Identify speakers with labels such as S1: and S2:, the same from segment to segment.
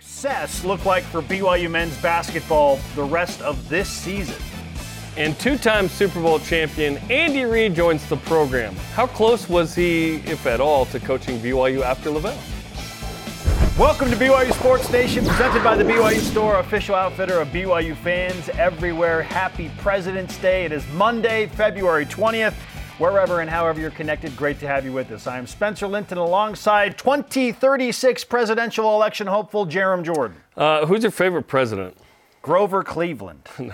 S1: success look like for BYU men's basketball the rest of this season?
S2: And two time Super Bowl champion Andy Reid joins the program. How close was he, if at all, to coaching BYU after LaVell?
S1: Welcome to BYU Sports Nation, presented by the BYU Store, official outfitter of BYU fans everywhere. Happy President's Day. It is Monday, February 20th. Wherever and however you're connected, great to have you with us. I am Spencer Linton alongside 2036 presidential election hopeful Jarom Jordan.
S2: Uh, who's your favorite president?
S1: Grover Cleveland.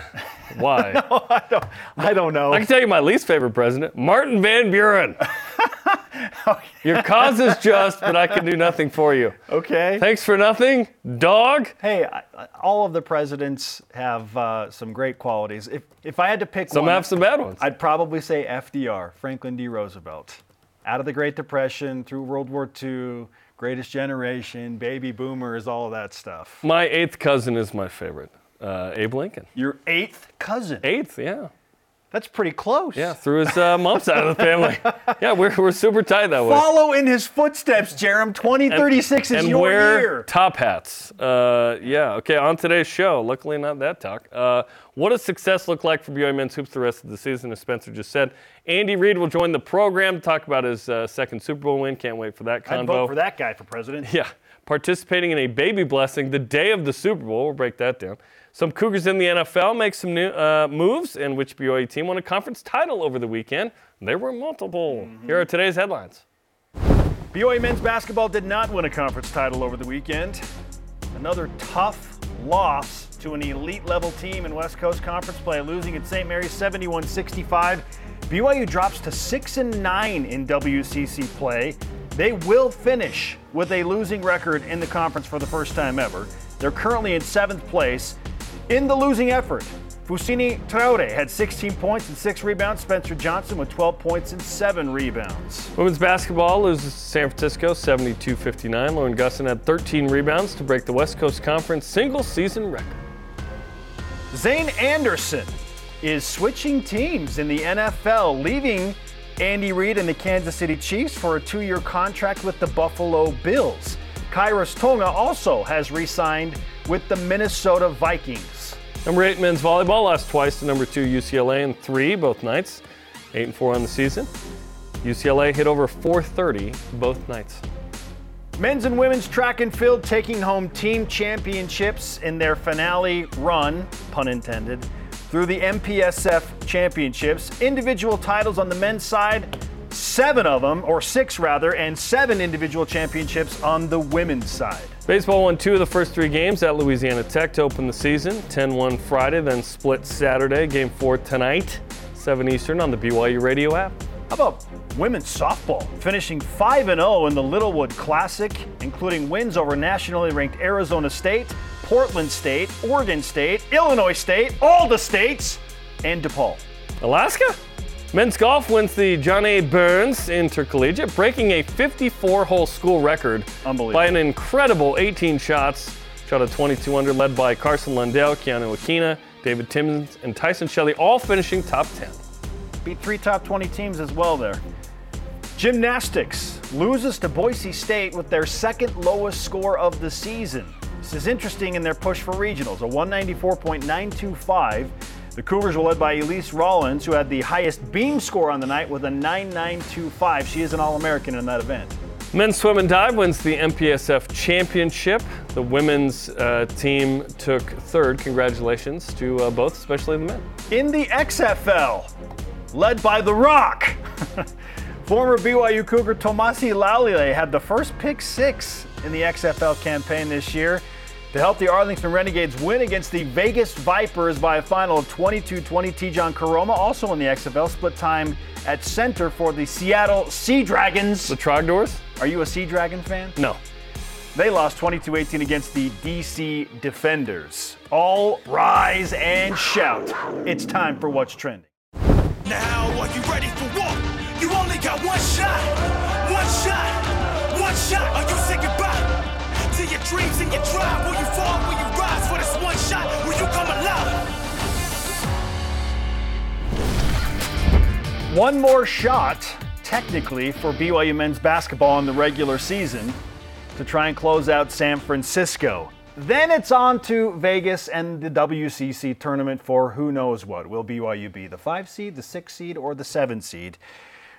S2: Why?
S1: no, I, don't, I don't know.
S2: I can tell you my least favorite president, Martin Van Buren. oh, Your cause is just, but I can do nothing for you.
S1: Okay.
S2: Thanks for nothing, dog.
S1: Hey, I, all of the presidents have uh, some great qualities. If if I had to pick
S2: some
S1: one,
S2: have some bad ones.
S1: I'd probably say FDR, Franklin D. Roosevelt. Out of the Great Depression through World War II, Greatest Generation, Baby Boomers, all of that stuff.
S2: My eighth cousin is my favorite uh, Abe Lincoln.
S1: Your eighth cousin.
S2: Eighth, yeah.
S1: That's pretty close.
S2: Yeah, through his uh, mom's side of the family. Yeah, we're, we're super tight that way.
S1: Follow in his footsteps, Jarom. 2036
S2: and,
S1: is
S2: and
S1: your
S2: wear
S1: year.
S2: top hats. Uh, yeah, okay, on today's show, luckily not that talk. Uh, what does success look like for BYU men's hoops the rest of the season, as Spencer just said? Andy Reid will join the program to talk about his uh, second Super Bowl win. Can't wait for that convo.
S1: I'd vote for that guy for president.
S2: Yeah, participating in a baby blessing the day of the Super Bowl. We'll break that down. Some Cougars in the NFL make some new uh, moves, and which BYU team won a conference title over the weekend? There were multiple. Mm-hmm. Here are today's headlines.
S1: BYU men's basketball did not win a conference title over the weekend. Another tough loss to an elite level team in West Coast Conference play, losing at St. Mary's 71 65. BYU drops to 6 and 9 in WCC play. They will finish with a losing record in the conference for the first time ever. They're currently in seventh place. In the losing effort, Fousseyni Traore had 16 points and 6 rebounds. Spencer Johnson with 12 points and 7 rebounds.
S2: Women's basketball loses San Francisco 72 59. Lauren Gustin had 13 rebounds to break the West Coast Conference single season record.
S1: Zayne Anderson is switching teams in the NFL, leaving Andy Reid and the Kansas City Chiefs for a two year contract with the Buffalo Bills. Khyiris Tonga also has re signed with the Minnesota Vikings.
S2: Number eight men's volleyball lost twice to number two UCLA in three both nights, eight and four on the season. UCLA hit over 430 both nights.
S1: Men's and women's track and field taking home team championships in their finale run, pun intended, through the MPSF championships. Individual titles on the men's side, seven of them, or six rather, and seven individual championships on the women's side.
S2: Baseball won two of the first three games at Louisiana Tech to open the season 10 1 Friday, then split Saturday. Game four tonight, 7 Eastern on the BYU radio app.
S1: How about women's softball? Finishing 5 0 in the Littlewood Classic, including wins over nationally ranked Arizona State, Portland State, Oregon State, Illinois State, all the states, and DePaul.
S2: Alaska? Men's golf wins the John A. Burns Intercollegiate, breaking a 54 hole school record by an incredible 18 shots. Shot a 22 under, led by Carson Lundell, Keanu Akina, David Timmons, and Tyson Shelley, all finishing top 10
S1: beat three top 20 teams as well there. Gymnastics loses to Boise State with their second lowest score of the season. This is interesting in their push for regionals, a 194.925. The Cougars were led by Elease Rollins, who had the highest beam score on the night with a 9925. She is an All American in that event.
S2: Men's swim and dive wins the MPSF championship. The women's uh, team took third. Congratulations to uh, both, especially the men.
S1: In the XFL, led by The Rock. Former BYU Cougar Tomasi Laulile had the first pick six in the XFL campaign this year to help the Arlington Renegades win against the Vegas Vipers by a final of 22 20. Tejan Koroma, also in the XFL, split time at center for the Seattle Sea Dragons.
S2: The Trogdors?
S1: Are you a Sea Dragon fan?
S2: No.
S1: They lost 22 18 against the DC Defenders. All rise and shout. It's time for What's Trending.
S3: Now, are you ready for war? Dreams and your drive? Will you fall? Will you rise for this one shot? Will you come alive?
S1: One more shot, technically, for BYU men's basketball in the regular season to try and close out San Francisco. Then it's on to Vegas and the WCC tournament for who knows what. Will BYU be the five seed, the six seed, or the seven seed?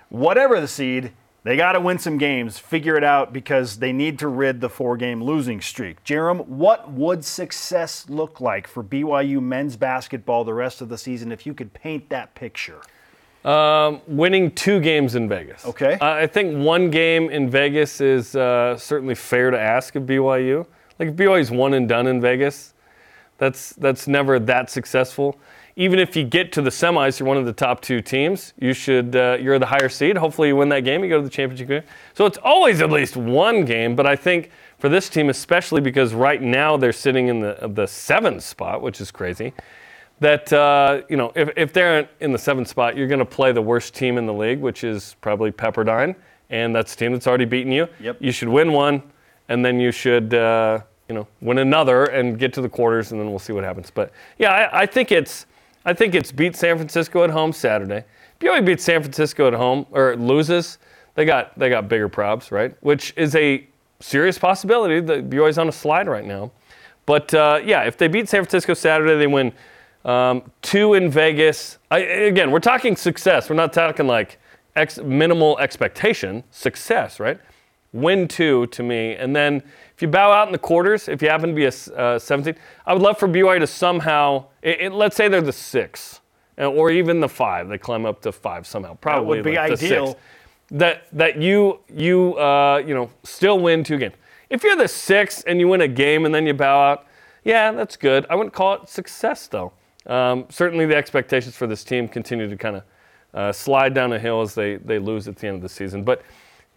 S1: Whatever the seed, they got to win some games, figure it out because they need to rid the four game losing streak. Jarom, what would success look like for BYU men's basketball the rest of the season if you could paint that picture?
S2: Um, winning two games in Vegas.
S1: Okay.
S2: Uh, I think one game in Vegas is uh, certainly fair to ask of BYU. Like if BYU's one and done in Vegas, that's that's never that successful even if you get to the semis, you're one of the top two teams. You should, uh, you're the higher seed. Hopefully, you win that game. You go to the championship game. So it's always at least one game. But I think for this team, especially because right now they're sitting in the the seventh spot, which is crazy. That uh, you know, if, if they're in the seventh spot, you're going to play the worst team in the league, which is probably Pepperdine, and that's a team that's already beaten you.
S1: Yep.
S2: You should win one, and then you should. Uh, you know, win another and get to the quarters, and then we'll see what happens. But yeah, I, I think it's I think it's beat San Francisco at home Saturday. BYU beats San Francisco at home or loses, they got they got bigger probs, right? Which is a serious possibility. The BYU's on a slide right now. But uh, yeah, if they beat San Francisco Saturday, they win um, two in Vegas. I, again, we're talking success. We're not talking like ex- minimal expectation. Success, right? Win two to me, and then if you bow out in the quarters, if you happen to be a uh, 17, I would love for BYU to somehow, it, it, let's say they're the six, uh, or even the five. They climb up to five somehow. Probably
S1: that would be
S2: like
S1: ideal.
S2: That that you you uh, you know still win two games. If you're the six and you win a game and then you bow out, yeah, that's good. I wouldn't call it success though. Um, certainly, the expectations for this team continue to kind of uh, slide down a hill as they they lose at the end of the season, but.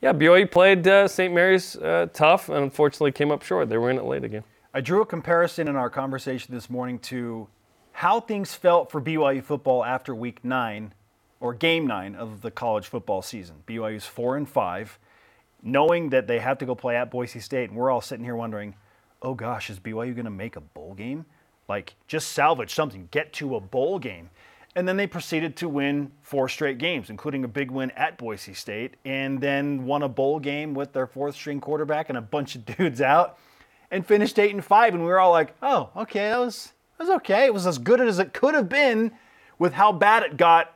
S2: Yeah, BYU played uh, St. Mary's uh, tough and unfortunately came up short. They were in it late again.
S1: I drew a comparison in our conversation this morning to how things felt for BYU football after week nine or game nine of the college football season. BYU's four and five, knowing that they have to go play at Boise State. And we're all sitting here wondering, oh gosh, is BYU going to make a bowl game? Like, just salvage something, get to a bowl game. And then they proceeded to win four straight games, including a big win at Boise State, and then won a bowl game with their fourth string quarterback and a bunch of dudes out, and finished eight and five. And we were all like, "Oh, okay, that was that was okay. It was as good as it could have been with how bad it got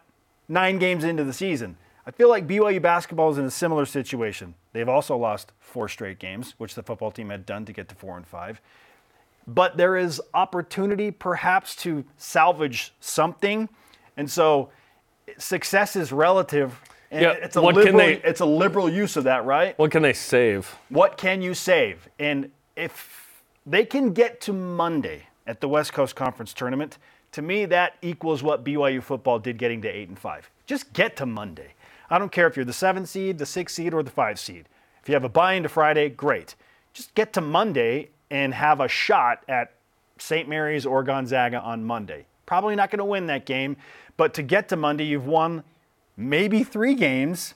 S1: nine games into the season." I feel like BYU basketball is in a similar situation. They've also lost four straight games, which the football team had done to get to four and five. But there is opportunity perhaps to salvage something and so success is relative. And yeah, it's a what liberal, can they, it's a liberal use of that, right?
S2: What can they save?
S1: What can you save? And if they can get to Monday at the West Coast Conference tournament, to me that equals what BYU football did getting to 8 and 5. Just get to Monday. I don't care if you're the 7 seed, the 6 seed or the 5 seed. If you have a buy into Friday, great. Just get to Monday and have a shot at St. Mary's or Gonzaga on Monday. Probably not going to win that game, but to get to Monday, you've won maybe three games,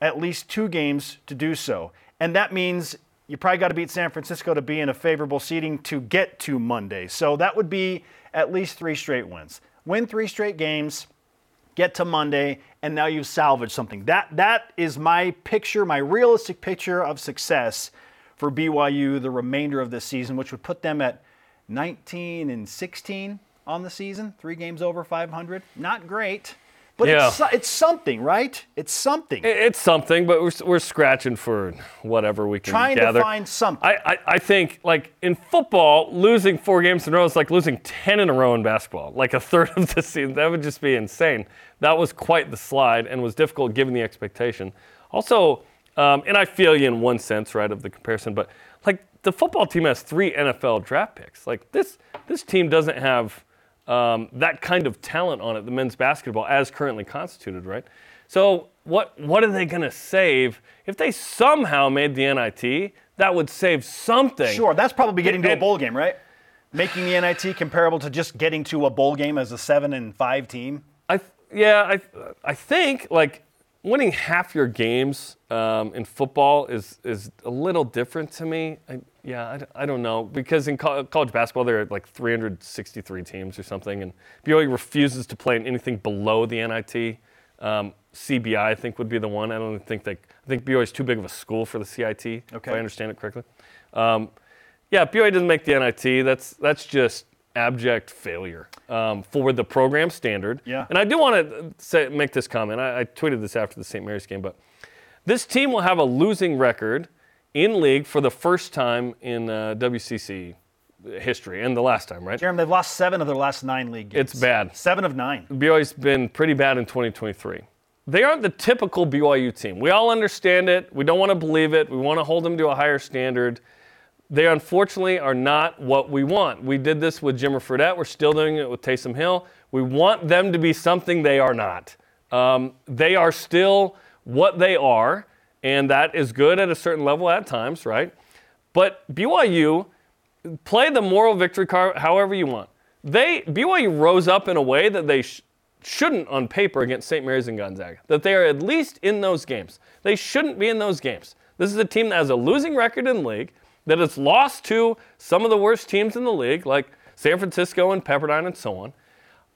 S1: at least two games to do so. And that means you probably got to beat San Francisco to be in a favorable seating to get to Monday. So that would be at least three straight wins. Win three straight games, get to Monday, and now you've salvaged something. That that is my picture, my realistic picture of success for BYU the remainder of this season, which would put them at 19 and 16 on the season, three games over 500. Not great, but yeah. it's, it's something, right? It's something.
S2: It's something, but we're, we're scratching for whatever we can gather.
S1: Trying
S2: gather.
S1: to find something.
S2: I, I, I think, like, in football, losing four games in a row is like losing 10 in a row in basketball, like a third of the season. That would just be insane. That was quite the slide and was difficult given the expectation. Also, um, and I feel you in one sense, right, of the comparison, but like the football team has three NFL draft picks. Like this, this team doesn't have um, that kind of talent on it, the men's basketball, as currently constituted, right? So what what are they going to save if they somehow made the NIT? That would save something.
S1: Sure, that's probably getting to a bowl game, right? Making the NIT comparable to just getting to a bowl game as a seven and five team.
S2: I yeah, I I think like winning half your games um, in football is is a little different to me. I, yeah, I, I, don't know because in co- college basketball there are like 363 teams or something, and BYU refuses to play in anything below the NIT. Um, CBI I think would be the one. I don't think they. I think BYU is too big of a school for the CIT. Okay. If I understand it correctly. Um, Yeah, BYU doesn't make the NIT. That's that's just abject failure um, for the program standard.
S1: Yeah.
S2: And I do want to say, make this comment. I, I tweeted this after the St. Mary's game, but this team will have a losing record in league for the first time in uh, WCC history, and the last time, right?
S1: Jeremy, they've lost seven of their last nine league games.
S2: It's bad.
S1: Seven of nine.
S2: BYU's been pretty bad in 2023. They aren't the typical BYU team. We all understand it. We don't want to believe it. We want to hold them to a higher standard. They unfortunately are not what we want. We did this with Jimmer Fredette. We're still doing it with Taysom Hill. We want them to be something they are not. Um, they are still what they are, and that is good at a certain level at times, right? But BYU, play the moral victory card however you want. They BYU rose up in a way that they sh- shouldn't on paper against St. Mary's and Gonzaga. That they are at least in those games. They shouldn't be in those games. This is a team that has a losing record in the league, that has lost to some of the worst teams in the league, like San Francisco and Pepperdine and so on.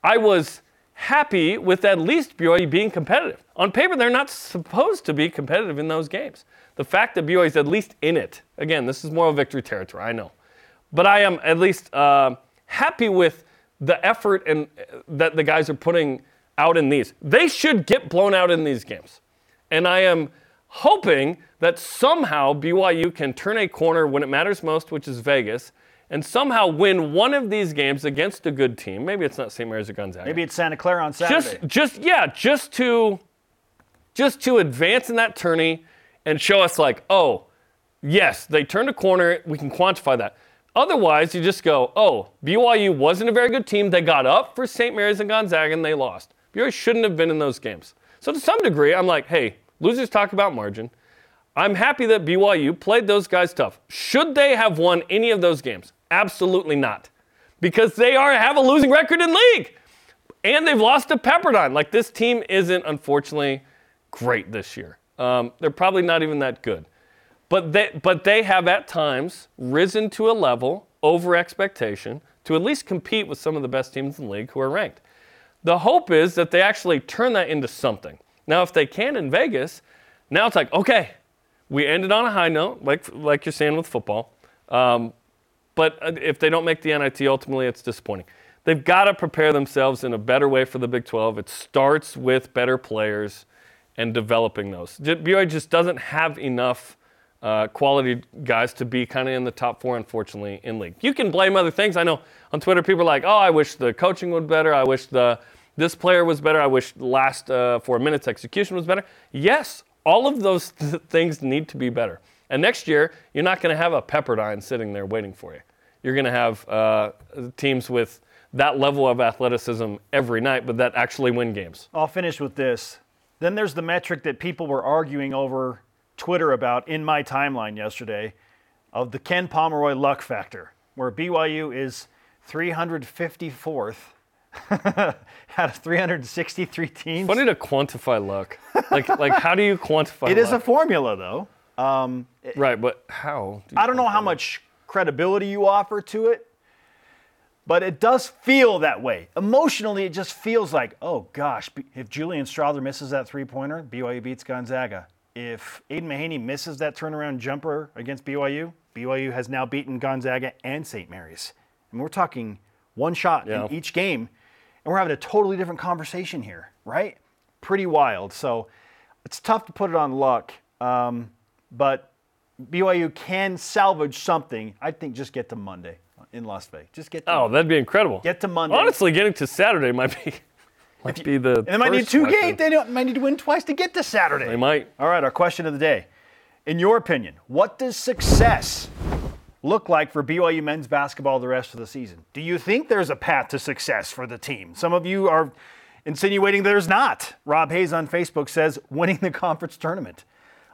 S2: I was happy with at least BYU being competitive. On paper, they're not supposed to be competitive in those games. The fact that BYU is at least in it, again, this is moral victory territory, I know. But I am at least uh, happy with the effort and uh, that the guys are putting out in these. They should get blown out in these games. And I am hoping that somehow BYU can turn a corner when it matters most, which is Vegas, and somehow win one of these games against a good team. Maybe it's not St. Mary's or Gonzaga.
S1: Maybe it's Santa Clara on Saturday.
S2: Just, just yeah, just to, just to advance in that tourney and show us like, oh, yes, they turned a corner. We can quantify that. Otherwise, you just go, oh, BYU wasn't a very good team. They got up for St. Mary's and Gonzaga and they lost. BYU shouldn't have been in those games. So to some degree, I'm like, hey, losers talk about margin. I'm happy that BYU played those guys tough. Should they have won any of those games? Absolutely not. Because they are have a losing record in league. And they've lost to Pepperdine. Like this team isn't unfortunately great this year. Um, they're probably not even that good. But they, but they have at times risen to a level over expectation to at least compete with some of the best teams in the league who are ranked. The hope is that they actually turn that into something. Now, if they can in Vegas, now it's like, okay, we ended on a high note, like, like you're saying with football. Um, but uh, if they don't make the NIT, ultimately it's disappointing. They've got to prepare themselves in a better way for the Big 12. It starts with better players and developing those. BYU just doesn't have enough uh, quality guys to be kind of in the top four, unfortunately, in league. You can blame other things. I know on Twitter people are like, oh, I wish the coaching would better. I wish the this player was better. I wish last uh, four minutes execution was better. Yes, all of those th- things need to be better. And next year, you're not going to have a Pepperdine sitting there waiting for you. You're going to have uh, teams with that level of athleticism every night, but that actually win games.
S1: I'll finish with this. Then there's the metric that people were arguing over Twitter about in my timeline yesterday of the Ken Pomeroy luck factor, where BYU is 354th out of 363 teams.
S2: Funny to quantify luck. Like, like how do you quantify?
S1: It
S2: luck?
S1: is a formula, though. Um,
S2: right, but how?
S1: Do I don't know how much credibility you offer to it, but it does feel that way. Emotionally, it just feels like, oh gosh, if Julian Strawther misses that three-pointer, BYU beats Gonzaga if Aidan Mahaney misses that turnaround jumper against BYU, BYU has now beaten Gonzaga and St. Mary's. And we're talking one shot yeah. in each game, and we're having a totally different conversation here, right? Pretty wild. So it's tough to put it on luck, um, but BYU can salvage something. I think just get to Monday in Las Vegas. Just get. To
S2: oh,
S1: Monday.
S2: that'd be incredible.
S1: Get to Monday.
S2: Honestly, getting to Saturday might be might you, be the.
S1: And they might need two games. They might need to win twice to get to Saturday.
S2: They might.
S1: All right, our question of the day. In your opinion, what does success look like for BYU men's basketball the rest of the season? Do you think there's a path to success for the team? Some of you are insinuating there's not. Rob Hayes on Facebook says winning the conference tournament.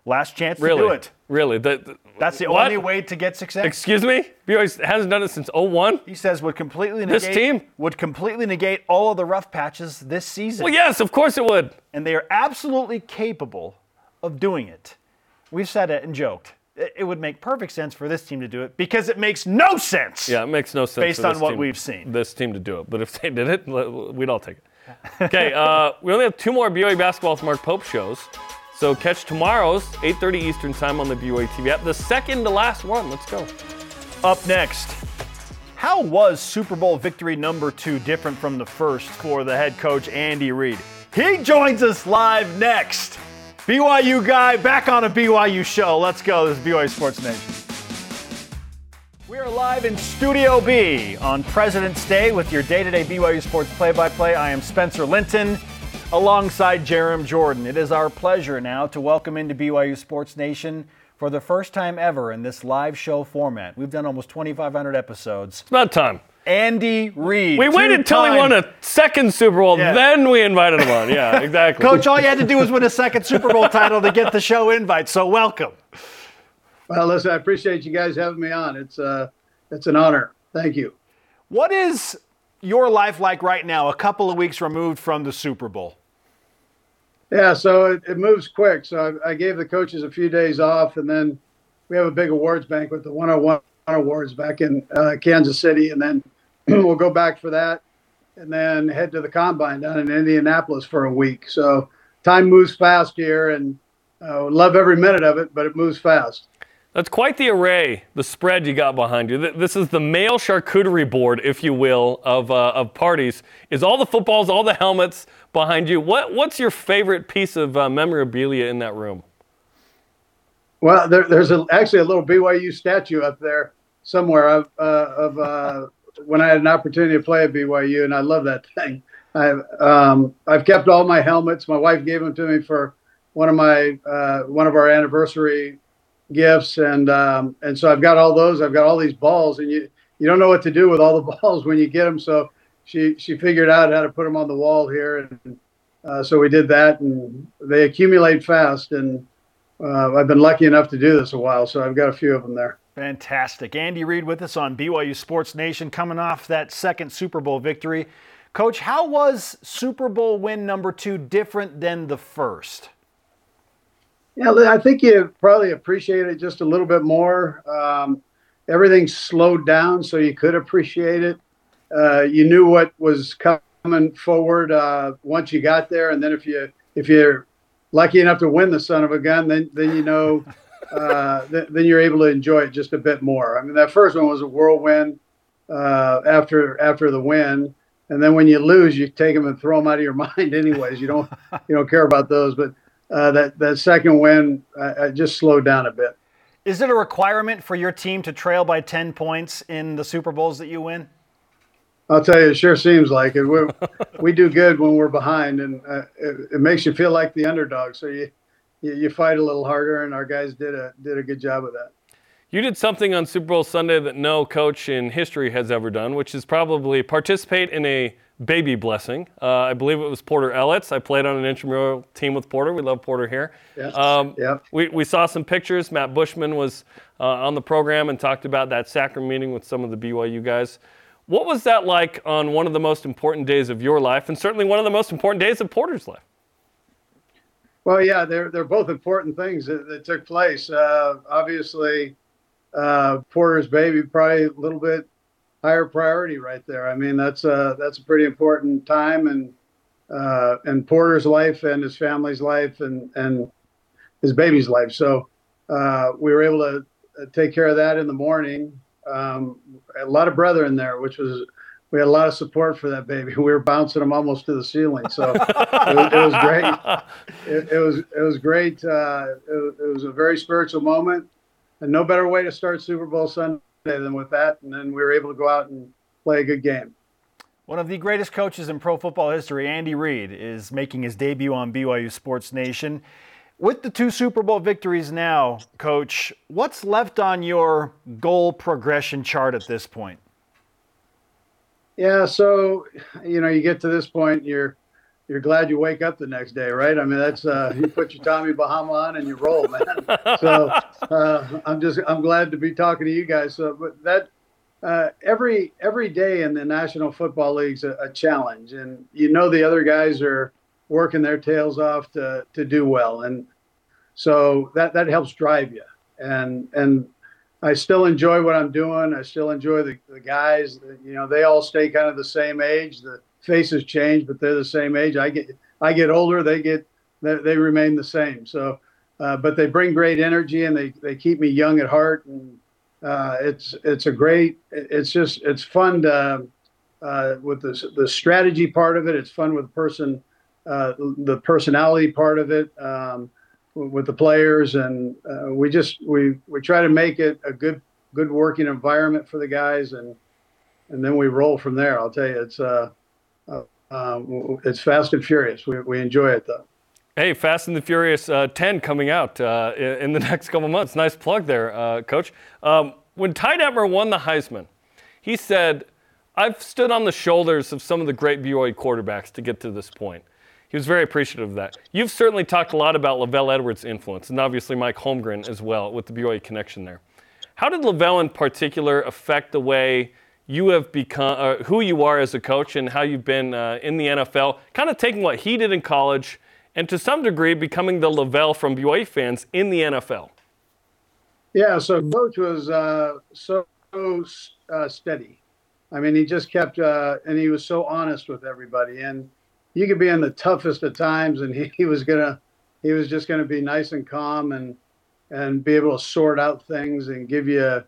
S1: Last chance
S2: really?
S1: to do it.
S2: Really? The, the,
S1: That's the what? only way to get success.
S2: Excuse me? BYU hasn't done it since 01?
S1: He says would completely negate,
S2: this team
S1: would completely negate all of the rough patches this season.
S2: Well, yes, of course it would.
S1: And they are absolutely capable of doing it. We've said it and joked. It would make perfect sense for this team to do it because it makes no sense.
S2: Yeah, it makes no sense
S1: based on what
S2: team,
S1: we've seen.
S2: This team to do it, but if they did it, we'd all take it. Okay, uh, we only have two more BYU basketball with Mark Pope shows. So catch tomorrow's 8:30 Eastern Time on the BYU TV app. The second to last one. Let's go.
S1: Up next, how was Super Bowl victory number two different from the first for the head coach Andy Reid? He joins us live next. BYU guy back on a BYU show. Let's go. This is BYU Sports Nation. We are live in Studio B on President's Day with your day to day BYU Sports play by play. I am Spencer Linton alongside Jarom Jordan. It is our pleasure now to welcome into BYU Sports Nation for the first time ever in this live show format. We've done almost 2,500 episodes.
S2: It's about time.
S1: Andy Reid.
S2: We waited until he won a second Super Bowl, yeah. then we invited him on. Yeah, exactly.
S1: Coach, all you had to do was win a second Super Bowl title to get the show invite. So welcome.
S4: Well, listen, I appreciate you guys having me on. It's uh, it's an honor. Thank you.
S1: What is your life like right now, a couple of weeks removed from the Super Bowl?
S4: Yeah, so it, it moves quick. So I, I, gave the coaches a few days off, and then we have a big awards banquet, the 101 Awards back in uh, Kansas City, and then we'll go back for that, and then head to the combine down in Indianapolis for a week. So time moves fast here, and uh, love every minute of it, but it moves fast.
S2: That's quite the array, the spread you got behind you. This is the male charcuterie board, if you will, of, uh, of parties. Is all the footballs, all the helmets behind you. What, what's your favorite piece of uh, memorabilia in that room?
S4: Well, there, there's a, actually a little BYU statue up there somewhere of, uh, of uh, when I had an opportunity to play at BYU, and I love that thing. I've, um, I've kept all my helmets. My wife gave them to me for one of my uh, one of our anniversary gifts, and um, and so I've got all those. I've got all these balls, and you you don't know what to do with all the balls when you get them. So she she figured out how to put them on the wall here, and uh, so we did that, and they accumulate fast. And uh, I've been lucky enough to do this a while, so I've got a few of them there.
S1: Fantastic. Andy Reid with us on BYU Sports Nation, coming off that second Super Bowl victory. Coach, how was Super Bowl win number two different than the first?
S4: Yeah, I think you probably appreciate it just a little bit more. Um, everything slowed down, so you could appreciate it. Uh, you knew what was coming forward uh, once you got there, and then if you if you're lucky enough to win the son of a gun, then then you know, uh, th- then you're able to enjoy it just a bit more. I mean, that first one was a whirlwind uh, after after the win, and then when you lose, you take them and throw them out of your mind. Anyways, you don't you don't care about those, but uh, that that second win, I, I just slowed down a bit.
S1: Is it a requirement for your team to trail by ten points in the Super Bowls that you win?
S4: I'll tell you, it sure seems like it. we we do good when we're behind, and uh, it, it, makes you feel like the underdog. So you, you, you fight a little harder, and our guys did a did a good job of that.
S2: You did something on Super Bowl Sunday that no coach in history has ever done, which is probably participate in a baby blessing. Uh, I believe it was Porter Ellis. I played on an intramural team with Porter. We love Porter here.
S4: Yes. Um, yep.
S2: we, we saw some pictures. Matt Bushman was uh, on the program and talked about that sacrament meeting with some of the BYU guys. What was that like on one of the most important days of your life, and certainly one of the most important days of Porter's life?
S4: Well, yeah, they're they're both important things that, that took place. Uh, obviously, uh, Porter's baby probably a little bit higher priority right there. I mean, that's a that's a pretty important time and uh, and Porter's life and his family's life and and his baby's life. So uh, we were able to uh, take care of that in the morning. Um, a lot of brethren there, which was we had a lot of support for that baby. We were bouncing him almost to the ceiling, so it, was, it, was, great. It, it, was it was great. Uh, it, it was a very spiritual moment, and no better way to start Super Bowl Sunday than with that. And then we were able to go out and play a good game.
S1: One of the greatest coaches in pro football history, Andy Reid, is making his debut on BYU Sports Nation. With the two Super Bowl victories now, Coach, what's left on your goal progression chart at this point?
S4: Yeah, so you know, you get to this point, you're you're glad you wake up the next day, right? I mean, that's uh, you put your Tommy Bahama on and you roll, man. So uh, I'm just I'm glad to be talking to you guys. So, but that uh, every every day in the National Football League's a, a challenge, and you know the other guys are working their tails off to to do well, and so that that helps drive you. And and I still enjoy what I'm doing. I still enjoy the, the guys. You know, they all stay kind of the same age. The faces change, but they're the same age. I get I get older, they get they, they remain the same. So, uh, but they bring great energy and they they keep me young at heart, and Uh, it's it's a great. It's just it's fun to, uh, with the the strategy part of it. It's fun with the person, uh, the personality part of it, um, with the players, and uh, we just we we try to make it a good good working environment for the guys, and and then we roll from there. I'll tell you, it's uh, uh, um, it's fast and furious. We we enjoy it though.
S2: Hey, Fast and the Furious uh, 10 coming out uh, in the next couple months. Nice plug there, uh, Coach. Um, when Ty Detmer won the Heisman, he said, I've stood on the shoulders of some of the great BYU quarterbacks to get to this point. He was very appreciative of that. You've certainly talked a lot about LaVell Edwards' influence, and obviously Mike Holmgren as well, with the BYU connection there. How did LaVell in particular affect the way you have become, uh, who you are as a coach, and how you've been uh, in the NFL, kind of taking what he did in college – and to some degree becoming the LaVell from BYU fans in the NFL?
S4: Yeah, so coach was uh, so uh, steady. I mean, he just kept, uh, and he was so honest with everybody. And you could be in the toughest of times, and he, he was gonna, he was just gonna be nice and calm and and be able to sort out things and give you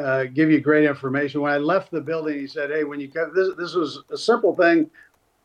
S4: uh, give you great information. When I left the building, he said, "Hey, when you come, this this was a simple thing,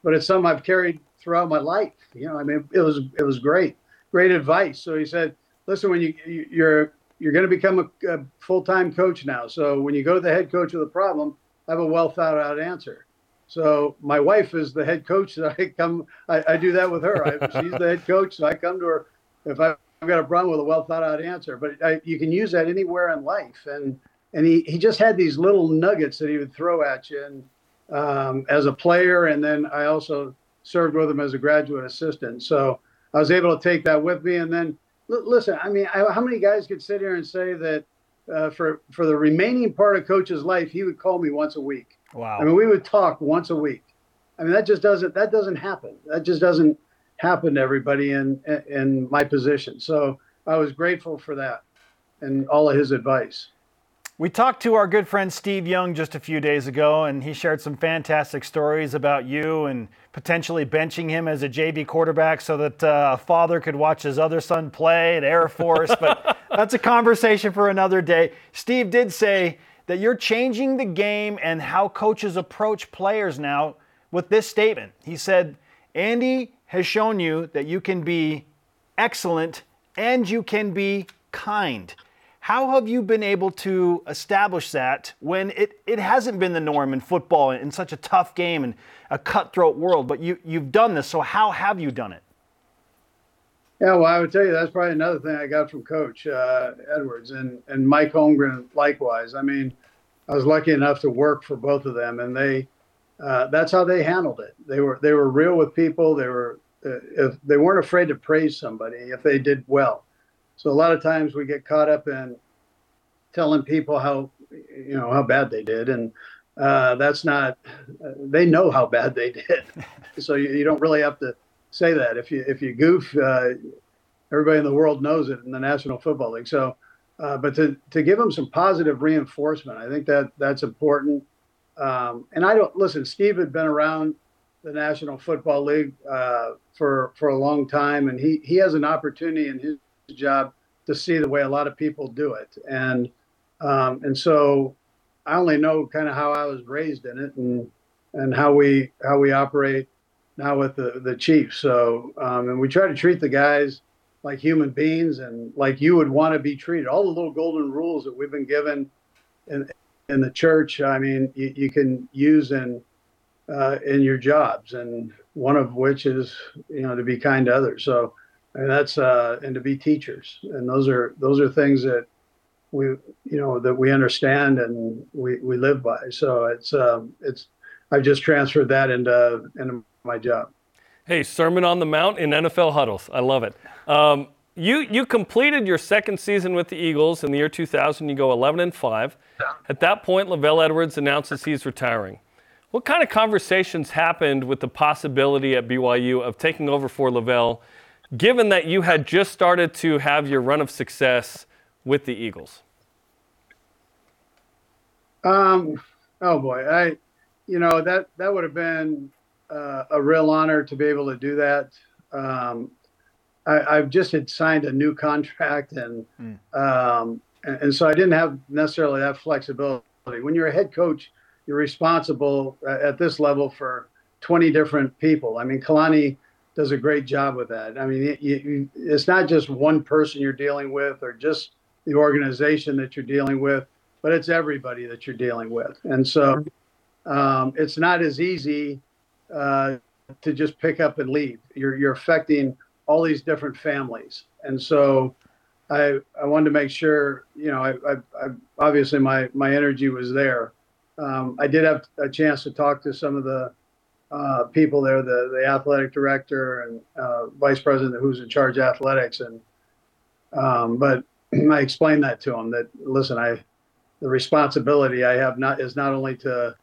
S4: but it's something I've carried throughout my life. You know, I mean, it was it was great, great advice. So he said, listen, when you you're you're going to become a, a full time coach now. So when you go to the head coach with a problem, have a well thought out answer. So my wife is the head coach. So I come, I, I do that with her. I, she's the head coach, so I come to her if I've got a problem with a well thought out answer. But I, you can use that anywhere in life, and and he he just had these little nuggets that he would throw at you, and um, as a player, and then I also served with him as a graduate assistant. So I was able to take that with me. And then, l- listen, I mean, I, how many guys could sit here and say that uh, for for the remaining part of Coach's life, he would call me once a week.
S1: Wow.
S4: I mean, we would talk once a week. I mean, that just doesn't that doesn't happen. That just doesn't happen to everybody in in my position. So I was grateful for that and all of his advice.
S1: We talked to our good friend Steve Young just a few days ago, and he shared some fantastic stories about you and potentially benching him as a JV quarterback so that uh, a father could watch his other son play at Air Force. But that's a conversation for another day. Steve did say that you're changing the game and how coaches approach players now with this statement. He said, Andy has shown you that you can be excellent and you can be kind. How have you been able to establish that when it, it hasn't been the norm in football in such a tough game and a cutthroat world? But you, you've done this, so how have you done it?
S4: Yeah, well, I would tell you that's probably another thing I got from Coach uh, Edwards and, and Mike Holmgren likewise. I mean, I was lucky enough to work for both of them, and they uh, that's how they handled it. They were they were real with people. They were uh, if they weren't afraid to praise somebody if they did well. So a lot of times we get caught up in telling people how you know how bad they did, and uh, that's not. Uh, they know how bad they did, so you, you, don't really have to say that. If you if you goof, uh, everybody in the world knows it in the National Football League. So, uh, but to to give them some positive reinforcement, I think that that's important. Um, and I don't listen. Steve had been around the National Football League uh, for for a long time, and he he has an opportunity in his job to see the way a lot of people do it. And um, and so I only know kind of how I was raised in it and and how we how we operate now with the the Chiefs. So um, and we try to treat the guys like human beings and like you would want to be treated. All the little golden rules that we've been given in in the church. I mean, you, you can use in uh, in your jobs, and one of which is you know to be kind to others. So and that's uh, and to be teachers, and those are those are things that we you know that we understand and we, we live by. So it's um, it's I've just transferred that into into my job.
S2: Hey, Sermon on the Mount in NFL huddles. I love it. Um, you you completed your second season with the Eagles in the year 2000. You go 11 and five. At that point, LaVell Edwards announces he's retiring. What kind of conversations happened with the possibility at BYU of taking over for LaVell? Given that you had just started to have your run of success with the Eagles?
S4: Um, oh boy, I, you know that that would have been uh, a real honor to be able to do that. Um, I, have just had signed a new contract, and mm. um, and so I didn't have necessarily that flexibility. When you're a head coach, you're responsible at this level for 20 different people. I mean, Kalani does a great job with that. I mean, you, you, it's not just one person you're dealing with or just the organization that you're dealing with, but it's everybody that you're dealing with. And so um, it's not as easy uh, to just pick up and leave. You're, you're affecting all these different families. And so I, I wanted to make sure, you know, I, I, I obviously my, my energy was there. Um, I did have a chance to talk to some of the uh, people there, the, the athletic director and uh, vice president who's in charge of athletics. And, um, but I explained that to him that, listen, I, the responsibility I have not is not only to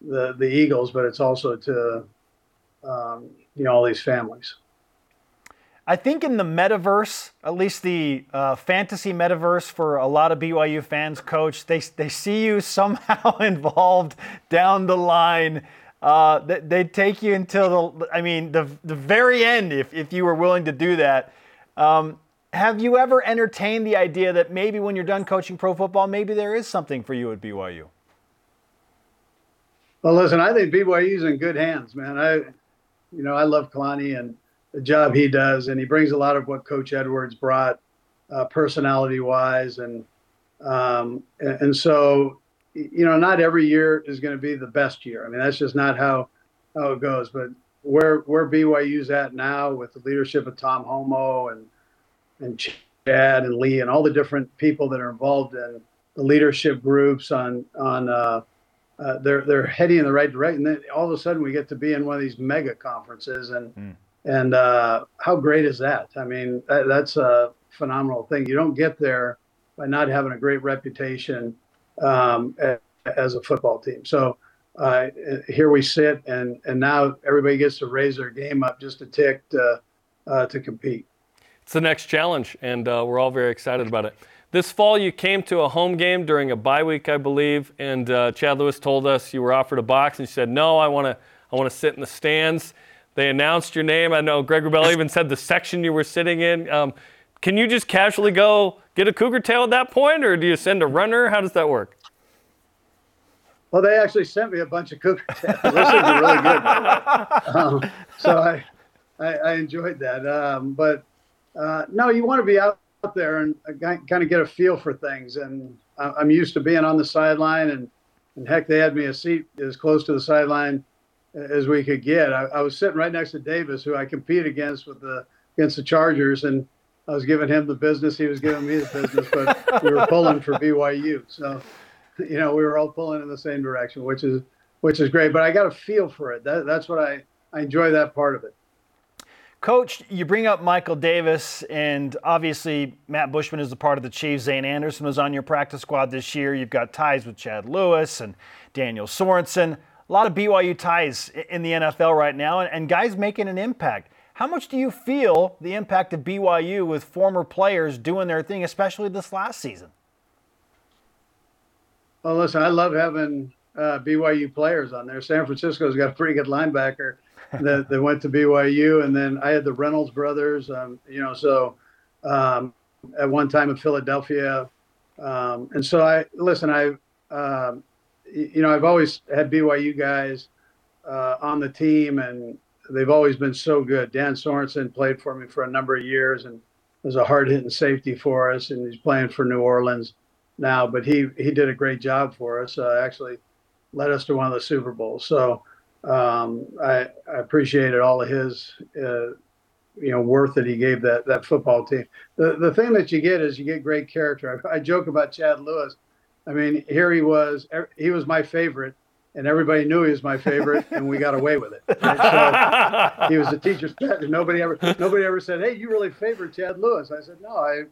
S4: the, the Eagles, but it's also to, um, you know, all these families.
S1: I think in the metaverse, at least the uh, fantasy metaverse for a lot of BYU fans, coach, they, they see you somehow involved down the line uh, they'd take you until the, I mean, the, the very end if, if you were willing to do that. Um, have you ever entertained the idea that maybe when you're done coaching pro football, maybe there is something for you at BYU?
S4: Well, listen, I think BYU's in good hands, man. I, you know, I love Kalani and the job he does, and he brings a lot of what Coach Edwards brought, uh, personality-wise, and um, and, and so you know, not every year is going to be the best year. I mean, that's just not how how it goes. But where where BYU's at now with the leadership of Tom Holmoe and and Chad and Lee and all the different people that are involved in the leadership groups on on uh, uh, they're they're heading in the right direction. And then all of a sudden we get to be in one of these mega conferences and mm. and uh, how great is that? I mean, that, that's a phenomenal thing. You don't get there by not having a great reputation um, as a football team. So uh, here we sit, and and now everybody gets to raise their game up just a tick to uh, to compete.
S2: It's the next challenge, and uh, we're all very excited about it. This fall, you came to a home game during a bye week, I believe, and uh, Chad Lewis told us you were offered a box, and you said, "No, I want to, I want to sit in the stands." They announced your name. I know Greg Wrubell even said the section you were sitting in. Um, can you just casually go get a cougar tail at that point, or do you send a runner? How does that work?
S4: Well, they actually sent me a bunch of cougar tails. Those are really good. Um, so I, I, I, enjoyed that. Um, but uh, no, you want to be out there and kind of get a feel for things. And I'm used to being on the sideline, and, and heck, they had me a seat as close to the sideline as we could get. I, I was sitting right next to Davis, who I compete against with the against the Chargers, and I was giving him the business. He was giving me the business, but we were pulling for BYU. So, you know, we were all pulling in the same direction, which is which is great. But I got a feel for it. That, that's what I I enjoy that part of it.
S1: Coach, you bring up Michael Davis, and obviously Matt Bushman is a part of the Chiefs. Zayne Anderson was on your practice squad this year. You've got ties with Chad Lewis and Daniel Sorensen. A lot of BYU ties in the NFL right now, and guys making an impact. How much do you feel the impact of BYU with former players doing their thing, especially this last season?
S4: Well, listen, I love having uh, BYU players on there. San Francisco's got a pretty good linebacker that, that went to BYU, and then I had the Reynolds brothers. Um, you know, so um, at one time in Philadelphia, um, and so I listen. I, um, you know, I've always had BYU guys uh, on the team, and they've always been so good. Dan Sorensen played for me for a number of years and was a hard hitting safety for us, and he's playing for New Orleans now. But he he did a great job for us. Uh, actually, led us to one of the Super Bowls. So um, I, I appreciated all of his. Uh, you know, worth that he gave that that football team. The the thing that you get is you get great character. I, I joke about Chad Lewis. I mean, here he was. He was my favorite and everybody knew he was my favorite, and we got away with it. Right? So he was a teacher's pet, and nobody ever nobody ever said, "Hey, you really favored Chad Lewis." I said, "No, I."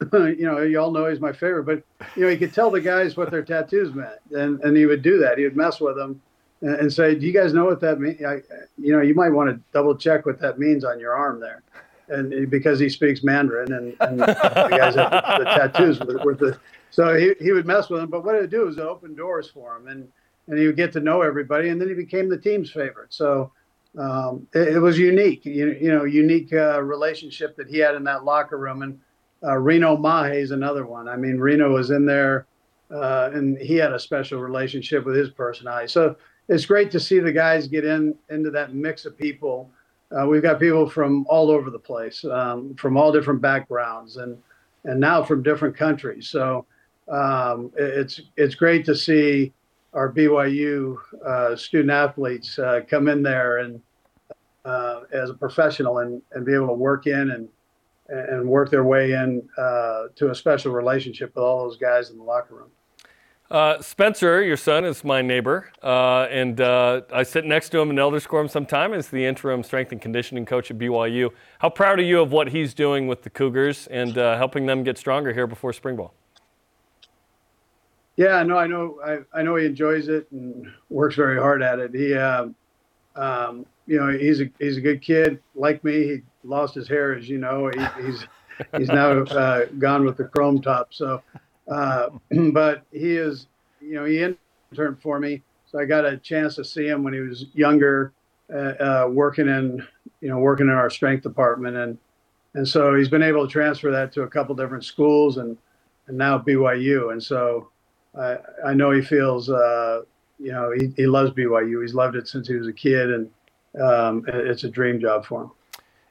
S4: you know, you all know he's my favorite, but you know, he could tell the guys what their tattoos meant, and and he would do that. He would mess with them, and, and say, "Do you guys know what that means? You know, you might want to double check what that means on your arm there." And because he speaks Mandarin, and, and the guys have the, the tattoos with, with the, so he, he would mess with them. But what it would do is it open doors for him, and and he would get to know everybody, and then he became the team's favorite. So um, it, it, was unique, you, you know, unique uh, relationship that he had in that locker room, and uh, Reno Mahe is another one. I mean, Reno was in there, uh, and he had a special relationship with his personality. So it's great to see the guys get in into that mix of people. Uh, we've got people from all over the place, um, from all different backgrounds, and and now from different countries. So um, it's it's great to see our BYU uh, student athletes uh, come in there and uh, as a professional and, and be able to work in and and work their way in uh, to a special relationship with all those guys in the locker room.
S2: Uh, Spencer, your son, is my neighbor, uh, and I sit next to him in Elder Quorum sometime as the interim strength and conditioning coach at BYU. How proud are you of what he's doing with the Cougars and helping them get stronger here before spring ball?
S4: Yeah, no, I know, I, I know he enjoys it and works very hard at it. He, uh, um, you know, he's a he's a good kid, like me. He lost his hair, as you know. He, he's he's now uh, gone with the chrome top. So, uh, but he is, you know, he interned for me, so I got a chance to see him when he was younger, uh, uh, working in, you know, working in our strength department, and and so he's been able to transfer that to a couple different schools and and now BYU, and so I know he feels, uh, you know, he he loves BYU. He's loved it since he was a kid, and um, it's a dream job for him.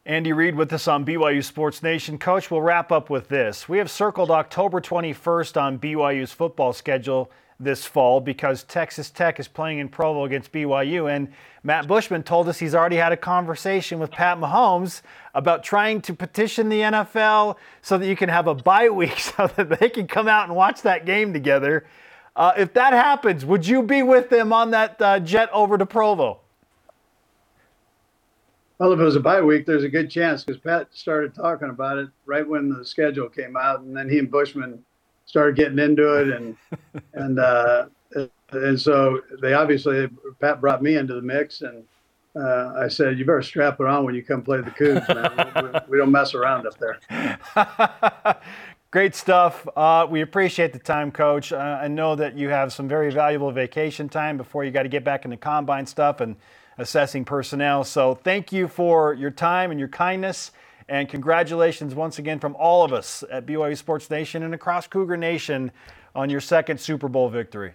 S1: Andy Reid with us on BYU Sports Nation. Coach, we'll wrap up with this. We have circled October 21st on BYU's football schedule this fall because Texas Tech is playing in Provo against BYU. And Matt Bushman told us he's already had a conversation with Pat Mahomes about trying to petition the NFL so that you can have a bye week so that they can come out and watch that game together. Uh, if that happens, would you be with them on that uh, jet over to Provo?
S4: Well, if it was a bye week, there's a good chance because Pat started talking about it right when the schedule came out, and then he and Bushman started getting into it, and and uh, and so they obviously Pat brought me into the mix, and uh, I said, "You better strap it on when you come play the Cougs, man. we, we, don't mess around up there."
S1: Great stuff. Uh, we appreciate the time, Coach. Uh, I know that you have some very valuable vacation time before you got to get back into combine stuff and assessing personnel. So thank you for your time and your kindness. And congratulations once again from all of us at BYU Sports Nation and across Cougar Nation on your second Super Bowl victory.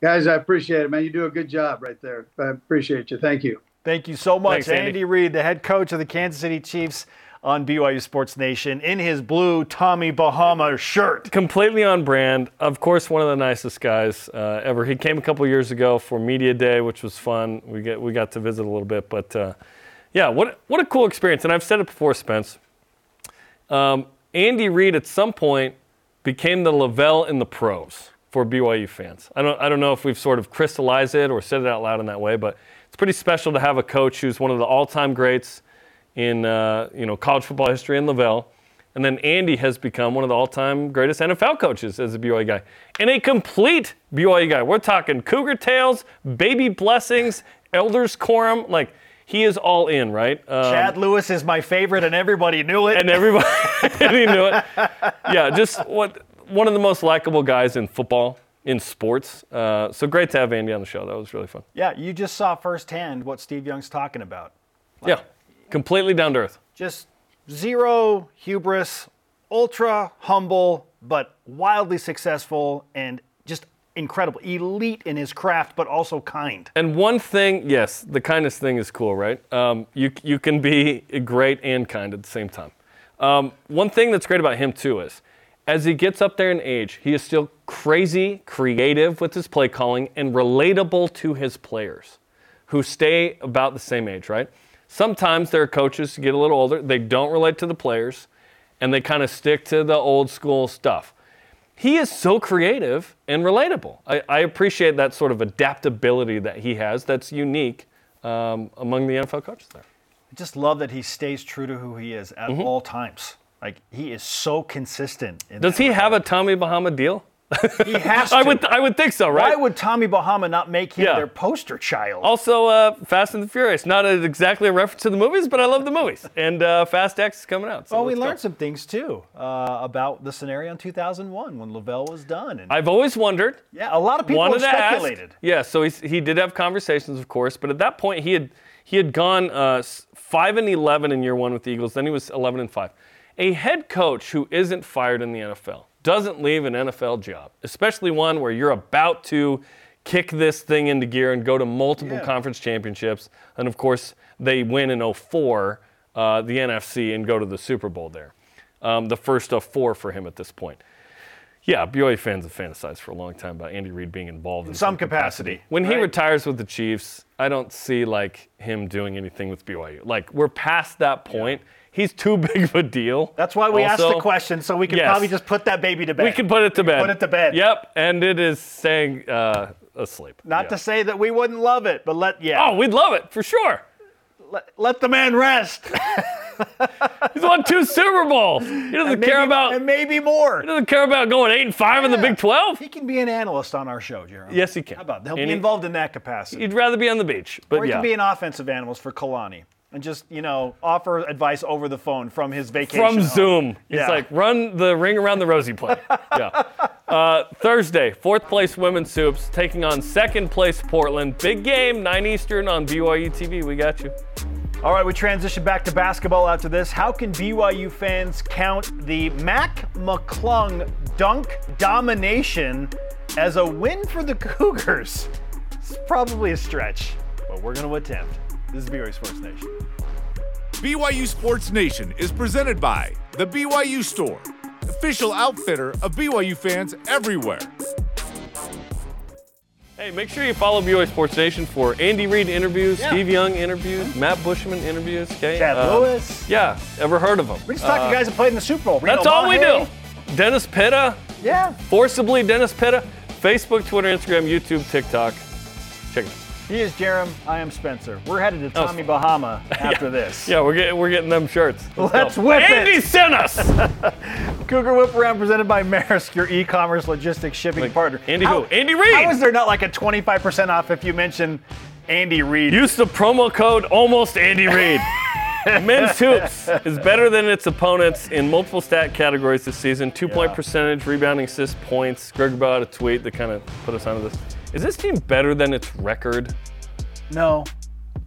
S4: Guys, I appreciate it, man. You do a good job right there. I appreciate you. Thank you.
S1: Thank you so much, Thanks, Andy. Andy Reid, the head coach of the Kansas City Chiefs on BYU Sports Nation in his blue Tommy Bahama shirt.
S2: Completely on brand. Of course, one of the nicest guys uh, ever. He came a couple years ago for Media Day, which was fun. We get we got to visit a little bit, but uh, yeah, what what a cool experience. And I've said it before, Spence. Um, Andy Reid at some point became the LaVell in the pros for BYU fans. I don't I don't know if we've sort of crystallized it or said it out loud in that way, but it's pretty special to have a coach who's one of the all-time greats in uh, you know college football history in LaVell. And then Andy has become one of the all-time greatest NFL coaches as a BYU guy. And a complete BYU guy. We're talking Cougar Tails, Baby Blessings, Elders Quorum. Like, he is all in, right?
S1: Um, Chad Lewis is my favorite, and everybody knew it.
S2: And everybody knew it. Yeah, just what one of the most likable guys in football, in sports. Uh, so great to have Andy on the show. That was really fun.
S1: Yeah, you just saw firsthand what Steve Young's talking about.
S2: Like, yeah Completely down to earth.
S1: Just zero hubris, ultra humble, but wildly successful and just incredible. Elite in his craft, but also kind.
S2: And one thing, yes, the kindness thing is cool, right? Um, you, you can be great and kind at the same time. Um, one thing that's great about him, too, is as he gets up there in age, he is still crazy creative with his play calling and relatable to his players who stay about the same age, right? Sometimes there are coaches who get a little older, they don't relate to the players, and they kind of stick to the old school stuff. He is so creative and relatable. I, I appreciate that sort of adaptability that he has that's unique um, among the NFL coaches there.
S1: I just love that he stays true to who he is at mm-hmm. all times. Like he is so consistent.
S2: Does he have a Tommy Bahama deal?
S1: He has to.
S2: I would, I would think so, right?
S1: Why would Tommy Bahama not make him yeah. their poster child?
S2: Also, uh, Fast and the Furious. Not a, exactly a reference to the movies, but I love the movies. And uh, Fast X is coming out.
S1: So well, we learned go. some things too uh, about the scenario in 2001 when LaVell was done.
S2: And I've always wondered.
S1: Yeah, a lot of people have speculated.
S2: Ask, yeah, so he did have conversations, of course, but at that point he had he had gone uh, five and 11 in year one with the Eagles. Then he was 11 and five. A head coach who isn't fired in the NFL doesn't leave an NFL job, especially one where you're about to kick this thing into gear and go to multiple
S1: Yeah.
S2: conference championships. And of course, they win in 04, uh, the NFC, and go to the Super Bowl there. Um, the first of four for him at this point. Yeah, BYU fans have fantasized for a long time about Andy Reid being involved in
S1: Some capacity,
S2: When he retires with the Chiefs, I don't see like him doing anything with BYU. Like we're past that point. He's too big of a deal.
S1: That's why we asked the question, so we can
S2: Yes.
S1: probably just put that baby to bed.
S2: We can put it to bed.
S1: Put it to bed.
S2: Yep, and it is staying uh, asleep.
S1: Not
S2: Yeah.
S1: to say that we wouldn't love it, but let yeah,
S2: Oh, we'd love it for sure.
S1: let, let the man rest.
S2: He's won two Super Bowls. He doesn't
S1: Maybe-
S2: care about.
S1: and maybe more.
S2: He doesn't care about going eight and five in the Big Twelve.
S1: He can be an analyst on our show, Jeremy.
S2: Yes, he can.
S1: How about? He'll
S2: And
S1: be
S2: he-
S1: involved in that capacity.
S2: He'd rather be on the beach, but
S1: or he
S2: yeah.
S1: can be an offensive analyst for Kalani and just, you know, offer advice over the phone from his vacation.
S2: from
S1: home.
S2: Zoom.
S1: Yeah.
S2: like, run the ring around the rosy play. yeah. Uh, Thursday, fourth place women's soups taking on second place Portland. Big game, 9 Eastern on BYU TV. We got you.
S1: All right, we transition back to basketball after this. How can BYU fans count the Mac McClung dunk domination as a win for the Cougars? It's probably a stretch, but we're going to attempt. This is BYU Sports Nation.
S5: BYU Sports Nation is presented by The BYU Store, official outfitter of BYU fans everywhere.
S2: Hey, make sure you follow BYU Sports Nation for Andy Reid interviews,
S1: Yeah.
S2: Steve Young interviews, Matt Bushman interviews. Okay.
S1: Chad
S2: Uh,
S1: Lewis.
S2: Yeah, ever heard of them?
S1: We just talked to guys that played in the Super Bowl.
S2: That's all we do. Dennis Pitta,
S1: Yeah.
S2: forcibly Dennis Pitta, Facebook, Twitter, Instagram, YouTube, TikTok. Check it out.
S1: He is Jerem. I am Spencer. We're headed to
S2: Oh.
S1: Tommy Bahama after this.
S2: Yeah, we're getting we're getting them shirts.
S1: Let's
S2: go.
S1: whip it.
S2: Andy sent us.
S1: Cougar Whip Around presented by Maersk, your e-commerce logistics shipping partner.
S2: Andy
S1: How-
S2: who? Andy Reid.
S1: How is there not like a 25% off if you mention Andy Reid?
S2: Use the promo code almost Andy Reid. Men's hoops is better than its opponents in multiple stat categories this season. Two point
S1: Yeah.
S2: percentage, rebounding, assist, points. Greg had a tweet that kind of put us onto this. Is this team better than its record?
S1: no,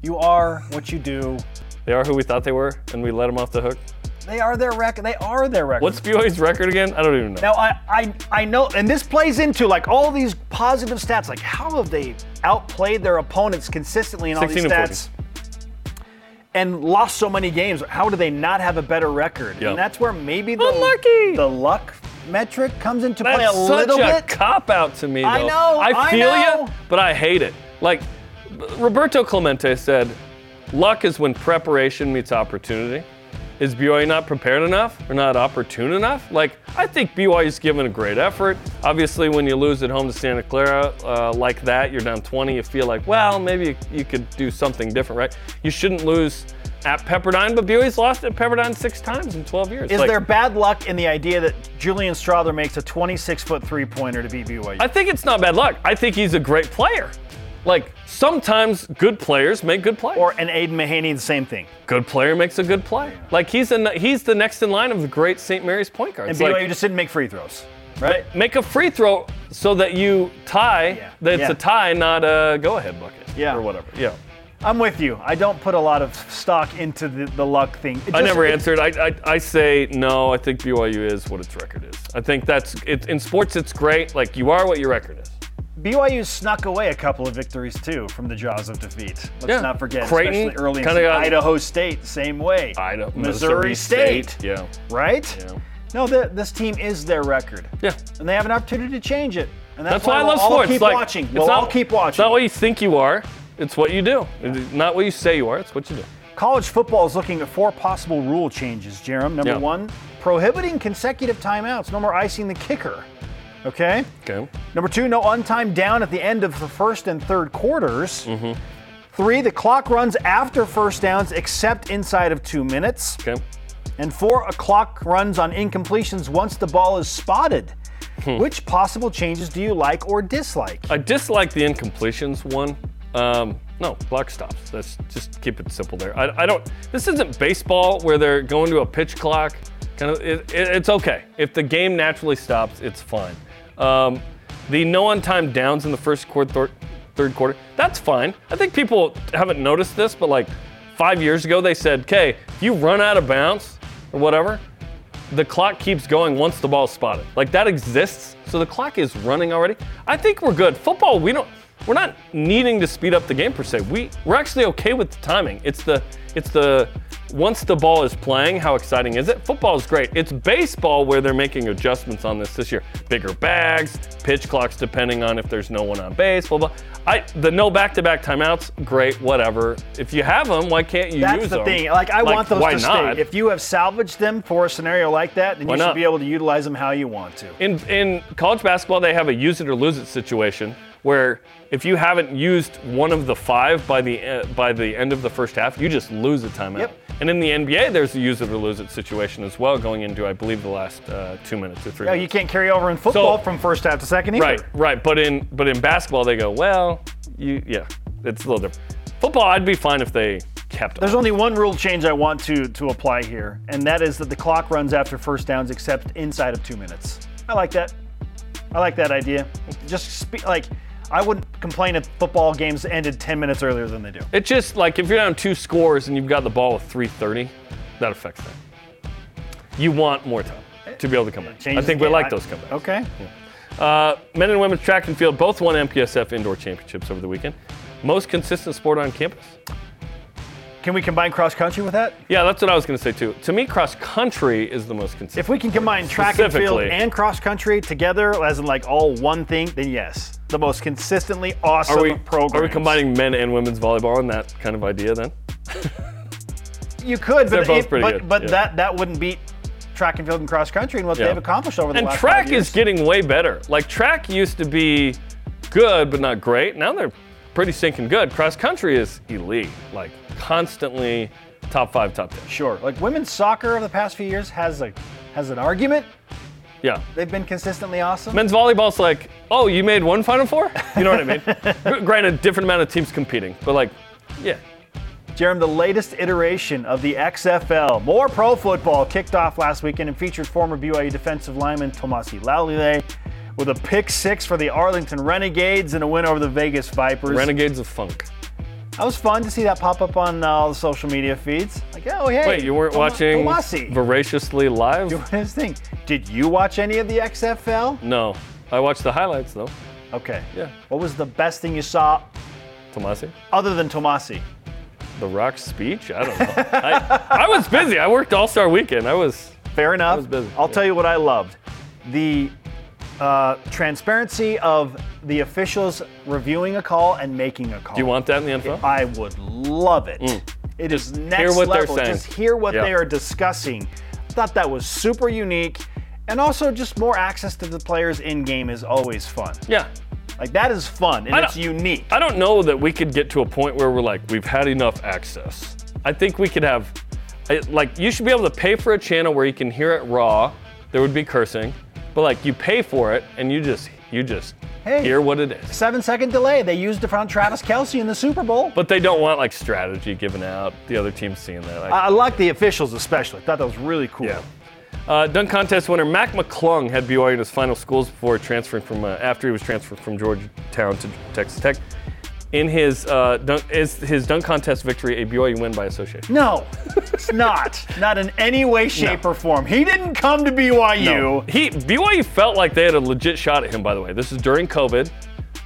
S1: you are what you do.
S2: They are who we thought they were, and we let them off the hook.
S1: They are their record. They are their record.
S2: What's BYU's record again? I don't even know.
S1: now I, I I know, and this plays into like all these positive stats. Like how have they outplayed their opponents consistently in all these
S2: 16 and
S1: stats? And lost so many games. How do they not have a better record?
S2: Yeah.
S1: And that's where maybe the
S2: Unlucky.
S1: the luck metric comes into play a
S2: such
S1: little
S2: a
S1: bit.
S2: cop out to me. Though.
S1: I know,
S2: I
S1: I
S2: feel
S1: know.
S2: you, but I hate it. Like Roberto Clemente said, luck is when preparation meets opportunity. Is BYU not prepared enough or not opportune enough? Like I think BYU's given a great effort. Obviously, when you lose at home to Santa Clara uh, like that, you're down 20. You feel like, well, maybe you, you could do something different, right? You shouldn't lose at Pepperdine, but BYU's lost at Pepperdine six times in 12 years.
S1: Is
S2: Like,
S1: there bad luck in the idea that Julian Strawther makes a 26 foot three pointer to beat BYU?
S2: I think it's not bad luck. I think he's a great player. Like sometimes good players make good plays.
S1: or an Aidan Mahaney, the same thing.
S2: good player makes a good play. Like he's a, he's the next in line of the great St. Mary's point guard.
S1: And BYU
S2: like,
S1: just didn't make free throws, right?
S2: make a free throw so that you tie.
S1: Yeah.
S2: That it's
S1: Yeah.
S2: a tie, not a go-ahead bucket.
S1: Yeah.
S2: Or whatever. Yeah.
S1: I'm with you. I don't put a lot of stock into the, the luck thing. It
S2: I never answered. I, I, I say no. I think BYU is what its record is. I think that's it, in sports. It's great. Like you are what your record is.
S1: BYU snuck away a couple of victories too from the jaws of defeat. Let's
S2: Yeah.
S1: not forget,
S2: Creighton
S1: especially early in
S2: got-
S1: Idaho State, same way.
S2: Idaho,
S1: Missouri, State,
S2: Yeah.
S1: right?
S2: Yeah.
S1: No, th- this team is their record,
S2: Yeah.
S1: and they have an opportunity to change it. And that's,
S2: That's why I
S1: we'll
S2: love
S1: all
S2: sports.
S1: keep
S2: like,
S1: watching.
S2: it's
S1: We'll
S2: not-
S1: all keep
S2: It's
S1: watching.
S2: not what you think you are. It's what you do. It's not what you say you are. It's what you do.
S1: College football is looking at four possible rule changes, Jerem. Number
S2: Yeah.
S1: one, prohibiting consecutive timeouts. No more icing the kicker. Okay?
S2: Okay.
S1: Number two, no untimed down at the end of the first and third quarters.
S2: Mm-hmm.
S1: Three, the clock runs after first downs except inside of two minutes.
S2: Okay.
S1: And four, a clock runs on incompletions once the ball is spotted.
S2: Hmm.
S1: Which possible changes do you like or dislike?
S2: I dislike the incompletions one. Um, no, clock stops. Let's just keep it simple there. I, I don't. This isn't baseball where they're going to a pitch clock. Kind of, it, it- it's okay if the game naturally stops. It's fine. Um, the no on time downs in the first quarter, thir- third quarter. That's fine. I think people haven't noticed this, but like five years ago they said, "Okay, if you run out of bounds or whatever, the clock keeps going once the ball's spotted. Like that exists, so the clock is running already. I think we're good. Football, we don't we're not needing to speed up the game per se. We we're actually okay with the timing. It's the it's the once the ball is playing, how exciting is it? Football is great. It's baseball where they're making adjustments on this this year. Bigger bags, pitch clocks depending on if there's no one on base, blah blah. I the no back-to-back timeouts, great, whatever. If you have them, why can't you
S1: That's
S2: use
S1: the
S2: them?
S1: thing. Like I want those
S2: why
S1: to
S2: not?
S1: stay. If you have salvaged them for a scenario like that, then
S2: Why
S1: you should
S2: not?
S1: be able to utilize them how you want to.
S2: In in college basketball, they have a use it or lose it situation where if you haven't used one of the five by the uh, by the end of the first half, you just lose a timeout.
S1: Yep.
S2: And in the NBA, there's a use it or lose it situation as well, going into I believe the last uh, two minutes or three.
S1: Yeah,
S2: minutes.
S1: you can't carry over in football
S2: So-
S1: from first half to second either.
S2: Right, right. But in but in basketball, they go well. You yeah, it's a little different. Football, I'd be fine if they kept.
S1: There's
S2: all.
S1: only one rule change I want to to apply here, and that is that the clock runs after first downs except inside of two minutes. I like that. I like that idea. Just spe- like I wouldn't complain if football games ended 10 minutes earlier than they do.
S2: It's just like if you're down two scores and you've got the ball with 3:30, that affects that. You want more time to be able to come back. I think we like those comebacks.
S1: Okay.
S2: Uh, men and women's track and field both won MPSF indoor championships over the weekend. Most consistent sport on campus.
S1: Can we combine cross country with that?
S2: Yeah, that's what I was going to say too. To me, cross country is the most consistent.
S1: If we can combine track and field and cross country together as in like all one thing, then yes, the most consistently awesome
S2: are we
S1: program.
S2: are we combining men and women's volleyball in that kind of idea then?
S1: You could, but
S2: both
S1: it- but,
S2: good,
S1: but
S2: yeah.
S1: that that wouldn't beat track and field and cross country and what
S2: Yeah.
S1: they've accomplished over the
S2: And
S1: last
S2: track is getting way better. Like track used to be good but not great. Now they're pretty stinking good. Cross country is elite. Like constantly top five, top ten.
S1: Sure. Like women's soccer over the past few years has a has an argument.
S2: Yeah.
S1: They've been consistently awesome.
S2: Men's volleyball's like, oh, you made one Final Four? You know what I mean? Gr- Granted, different amount of teams competing, but like, yeah.
S1: Jerem, the latest iteration of the XFL, more pro football, kicked off last weekend and featured former BYU defensive lineman Tomasi Laulile with a pick six for the Arlington Renegades and a win over the Vegas Vipers.
S2: Renegades of Funk.
S1: that was fun to see that pop up on uh, all the social media feeds. Like, oh, hey.
S2: Wait, you weren't
S1: Toma-
S2: watching
S1: Tomasi
S2: voraciously live?
S1: doing his thing. Did you watch any of the XFL?
S2: No. I watched the highlights though.
S1: Okay.
S2: Yeah.
S1: What was the best thing you saw
S2: Tomasi?
S1: other than Tomasi?
S2: The Rock's speech? I don't know. I, I was busy. I worked All Star Weekend. I was.
S1: Fair enough.
S2: I was busy,
S1: I'll
S2: yeah.
S1: tell you what I loved. The uh, transparency of the officials reviewing a call and making a call.
S2: Do you want that in the NFL?
S1: I would love it. It is next
S2: hear what they're
S1: level.
S2: saying.
S1: Just hear what
S2: Yeah.
S1: they are discussing. I thought that was super unique. And also just more access to the players in game is always fun.
S2: Yeah.
S1: Like that is fun and
S2: I
S1: it's unique.
S2: I don't know that we could get to a point where we're like, we've had enough access. I think we could have, like, you should be able to pay for a channel where you can hear it raw. There would be cursing, but like, you pay for it and you just, you just
S1: Hey.
S2: hear what it is.
S1: Seven second delay. They used it on Travis Kelce in the Super Bowl.
S2: But they don't want like strategy given out. The other team's seeing that. Like,
S1: I I like the officials especially. I thought that was really cool.
S2: Yeah. Uh, dunk contest winner Mac McClung had BYU in his final schools before transferring from uh, after he was transferred from Georgetown to Texas Tech. In his uh, dunk, is his dunk contest victory a BYU win by association?
S1: No, it's not. Not in any way, shape, or form. He didn't come to BYU.
S2: He BYU felt like they had a legit shot at him. By the way, this is during COVID.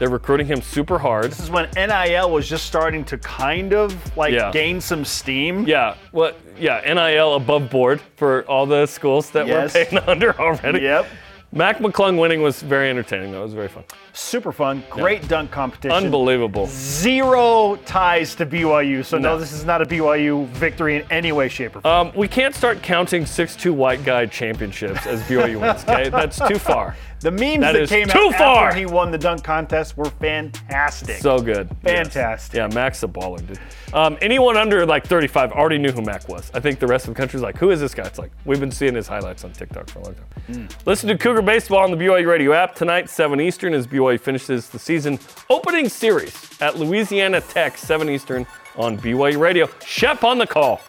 S2: They're recruiting him super hard.
S1: This is when NIL was just starting to kind of like
S2: Yeah.
S1: gain some steam.
S2: Yeah, what? Yeah, NIL above board for all the schools that
S1: Yes.
S2: were paying under already.
S1: Yep.
S2: Mac McClung winning was very entertaining. though. It was very fun.
S1: Super fun. Great dunk competition.
S2: Unbelievable.
S1: Zero ties to BYU. So no.
S2: No.
S1: this is not a BYU victory in any way, shape, or form.
S2: Um, we can't start counting 6'2 white guy championships as BYU wins, okay? That's too far.
S1: The memes
S2: that
S1: that, came
S2: too
S1: out
S2: far.
S1: after he won the dunk contest were fantastic.
S2: So good.
S1: Fantastic.
S2: Yes. Yeah, Mac's a baller, dude. Um, anyone under like 35 already knew who Mac was. I think the rest of the country's like, who is this guy? It's like, we've been seeing his highlights on TikTok for a long time. Listen to Cougar Baseball on the BYU Radio app tonight, 7 Eastern, as BYU finishes the season opening series at Louisiana Tech, 7 Eastern on BYU Radio. Shep on the call.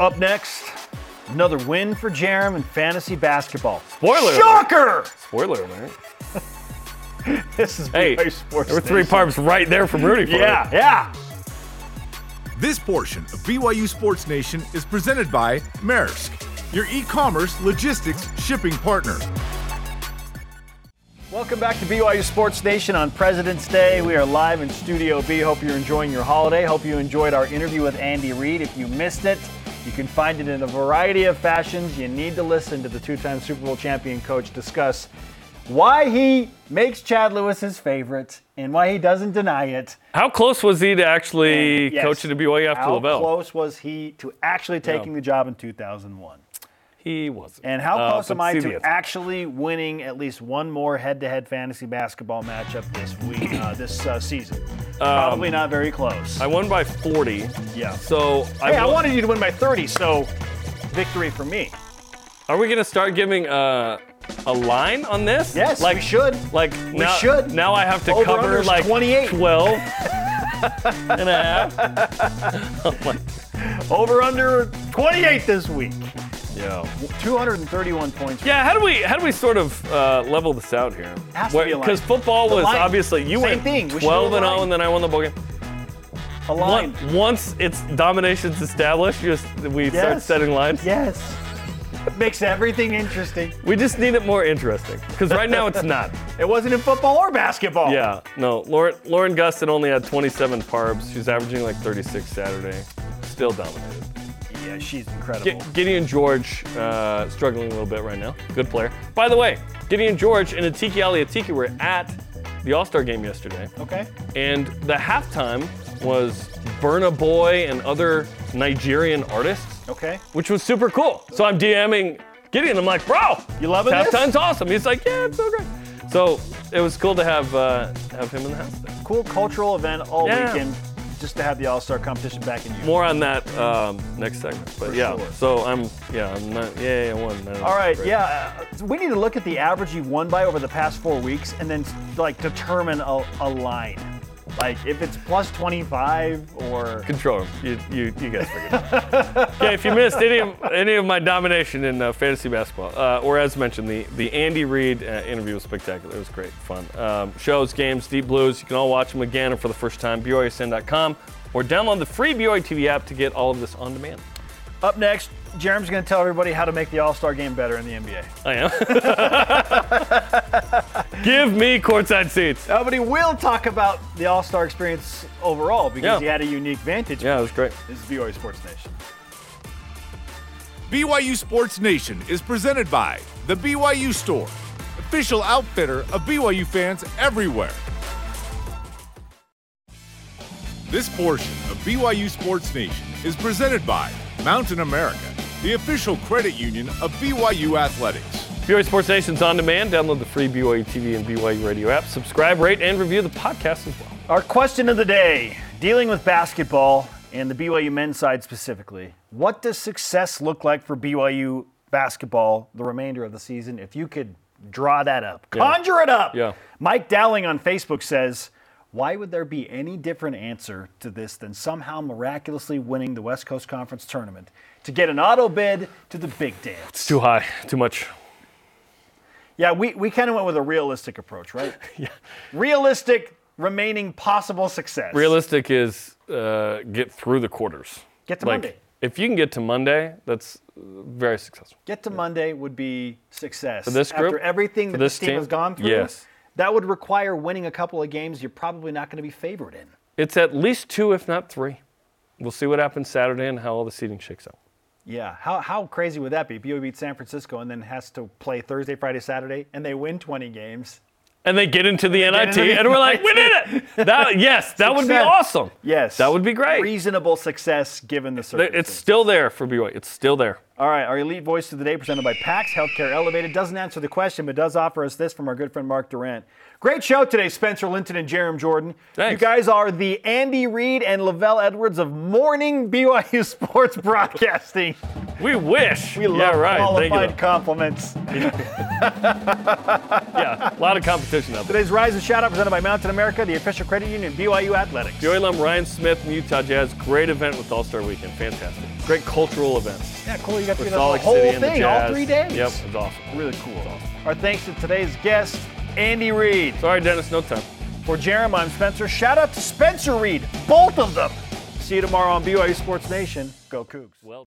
S1: Up next, another win for Jerem in fantasy basketball.
S2: Spoiler alert.
S1: Shocker!
S2: Spoiler alert.
S1: This is
S2: Hey,
S1: BYU Sports
S2: there were three
S1: Nation.
S2: parps right there from Rudy for
S1: Yeah,
S2: it.
S1: yeah.
S5: This portion of BYU Sports Nation is presented by Maersk. your e commerce logistics shipping partner.
S1: Welcome back to BYU Sports Nation on President's Day. We are live in Studio B. Hope you're enjoying your holiday. Hope you enjoyed our interview with Andy Reid. If you missed it, you can find it in a variety of fashions. You need to listen to the two time Super Bowl champion coach discuss why he makes Chad Lewis his favorite and why he doesn't deny it.
S2: How close was he to actually
S1: Yes.
S2: coaching the BYU after
S1: How
S2: LaVell?
S1: close was he to actually taking the job in 2001?
S2: He wasn't.
S1: And how
S2: Uh,
S1: close
S2: but
S1: am I to actually winning at least one more head-to-head fantasy basketball matchup this week, uh, this uh, season? Probably not very close.
S2: Um, I won by 40.
S1: yeah.
S2: So
S1: Hey, I
S2: won-
S1: wanted you to win by 30, so victory for me.
S2: Are we gonna start giving uh, a line on this?
S1: Yes,
S2: like
S1: we should.
S2: Like now,
S1: should.
S2: Now I have to
S1: Over
S2: cover like
S1: 28.
S2: 12 and a half. Oh.
S1: Over under 28 this week.
S2: Yeah.
S1: 231 points.
S2: Yeah. How do we how do we sort of uh, level this out here?
S1: Has to be a line.
S2: Because football
S1: The
S2: was
S1: line.
S2: obviously you
S1: Same
S2: went
S1: thing. We should do
S2: 12 and 0,
S1: line.
S2: and then I won the bowl game.
S1: A line.
S2: Once, once it's domination's established, just we start
S1: Yes.
S2: setting lines.
S1: Yes. Makes everything interesting.
S2: We just need it more interesting because right now it's not.
S1: It wasn't in football or basketball.
S2: Yeah, no. Lauren, Lauren Gustin only had 27 parbs. She's averaging like 36 Saturday. Still dominated.
S1: Yeah, she's incredible.
S2: G- Gideon George uh, struggling a little bit right now. Good player. By the way, Gideon George and Atiki Ally Atiki were at the All Star game yesterday,
S1: okay.
S2: and the halftime was Burna Boy and other Nigerian artists,
S1: Okay.
S2: which was super cool. So I'm DMing Gideon. I'm like, bro,
S1: You loving this?
S2: halftime's awesome. He's like, yeah, it's so great. So it was cool to have uh, have him in the house.
S1: Cool cultural event all
S2: Yeah.
S1: weekend just to have the All Star competition back in you.
S2: More on that um, next segment. But
S1: For
S2: yeah,
S1: sure.
S2: so I'm yeah I'm not yeah I won. No,
S1: All right,
S2: great.
S1: yeah. uh, We need to look at the average you've won by over the past four weeks and then like determine a, a line. Like if it's plus 25 or.
S2: Control him. You, you, you guys figured it out. Okay, if you missed any of, any of my domination in uh, fantasy basketball, uh, or as mentioned, the, the Andy Reid uh, interview was spectacular. It was great, fun. Um, shows, games, Deep Blues, you can all watch them again or for the first time, BYUSN.com, or download the free BYU TV app to get all of this on demand.
S1: Up next, Jerem's going to tell everybody how to make the All Star game better in the NBA.
S2: I am. Give me courtside seats.
S1: Uh, but he will talk about the All Star experience overall because
S2: Yeah.
S1: he had a unique vantage.
S2: Yeah, it was great.
S1: This is BYU Sports Nation.
S5: BYU Sports Nation is presented by The BYU Store, official outfitter of BYU fans everywhere. This portion of BYU Sports Nation is presented by Mountain America, the official credit union of BYU Athletics.
S2: BYU Sports Nation's on demand. Download the free BYU TV and BYU radio app. Subscribe, rate, and review the podcast as well.
S1: Our question of the day dealing with basketball and the BYU men's side specifically, what does success look like for BYU basketball the remainder of the season? If you could draw that up, conjure it up.
S2: Yeah.
S1: Mike Dowling on Facebook says, why would there be any different answer to this than somehow miraculously winning the West Coast Conference tournament to get an auto bid to the big dance?
S2: It's too high, too much.
S1: Yeah, we, we kind of went with a realistic approach, right? yeah. Realistic remaining possible success.
S2: Realistic is uh, get through the quarters.
S1: Get to
S2: like,
S1: Monday.
S2: If you can get to Monday, that's very successful.
S1: Get to Monday would be success. For
S2: this group?
S1: After everything that
S2: this
S1: team? has gone through,
S2: Yes.
S1: That would require winning a couple of games you're probably not going to be favored in.
S2: It's at least two, if not three. We'll see what happens Saturday and how all the seating shakes out.
S1: Yeah, how, how crazy would that be? BYU beats San Francisco and then has to play Thursday, Friday, Saturday, and they win 20 games.
S2: And they get into the NIT,
S1: into the
S2: and we're like, we did it! That, yes, that would be awesome.
S1: Yes.
S2: That would be great.
S1: Reasonable success given the circumstances.
S2: It's still there for BYU. It's still there.
S1: All right, our elite voice of the day presented by PAX Healthcare Elevated doesn't answer the question, but does offer us this from our good friend Mark Durant. Great show today, Spencer Linton and Jerem Jordan.
S2: Thanks.
S1: You guys are the Andy Reid and LaVell Edwards of morning BYU sports broadcasting.
S2: We wish.
S1: We love
S2: yeah, right. Thank
S1: qualified
S2: you.
S1: compliments.
S2: Yeah, a lot of competition out there.
S1: Today's Rise and Shout Out presented by Mountain America, the official credit union BYU Athletics.
S2: BYU alum Ryan Smith and Utah Jazz. Great event with All Star Weekend. Fantastic. Great cultural events.
S1: Yeah, cool. You got to do the whole
S2: City
S1: thing, all three days.
S2: Yep, it's awesome.
S1: Really cool. Our thanks to today's guest, Andy Reid.
S2: Sorry, Dennis, no time.
S1: For Jerem, I'm Spencer. Shout out to Spencer Reid, both of them. See you tomorrow on BYU Sports Nation. Go Cougs.
S2: Well.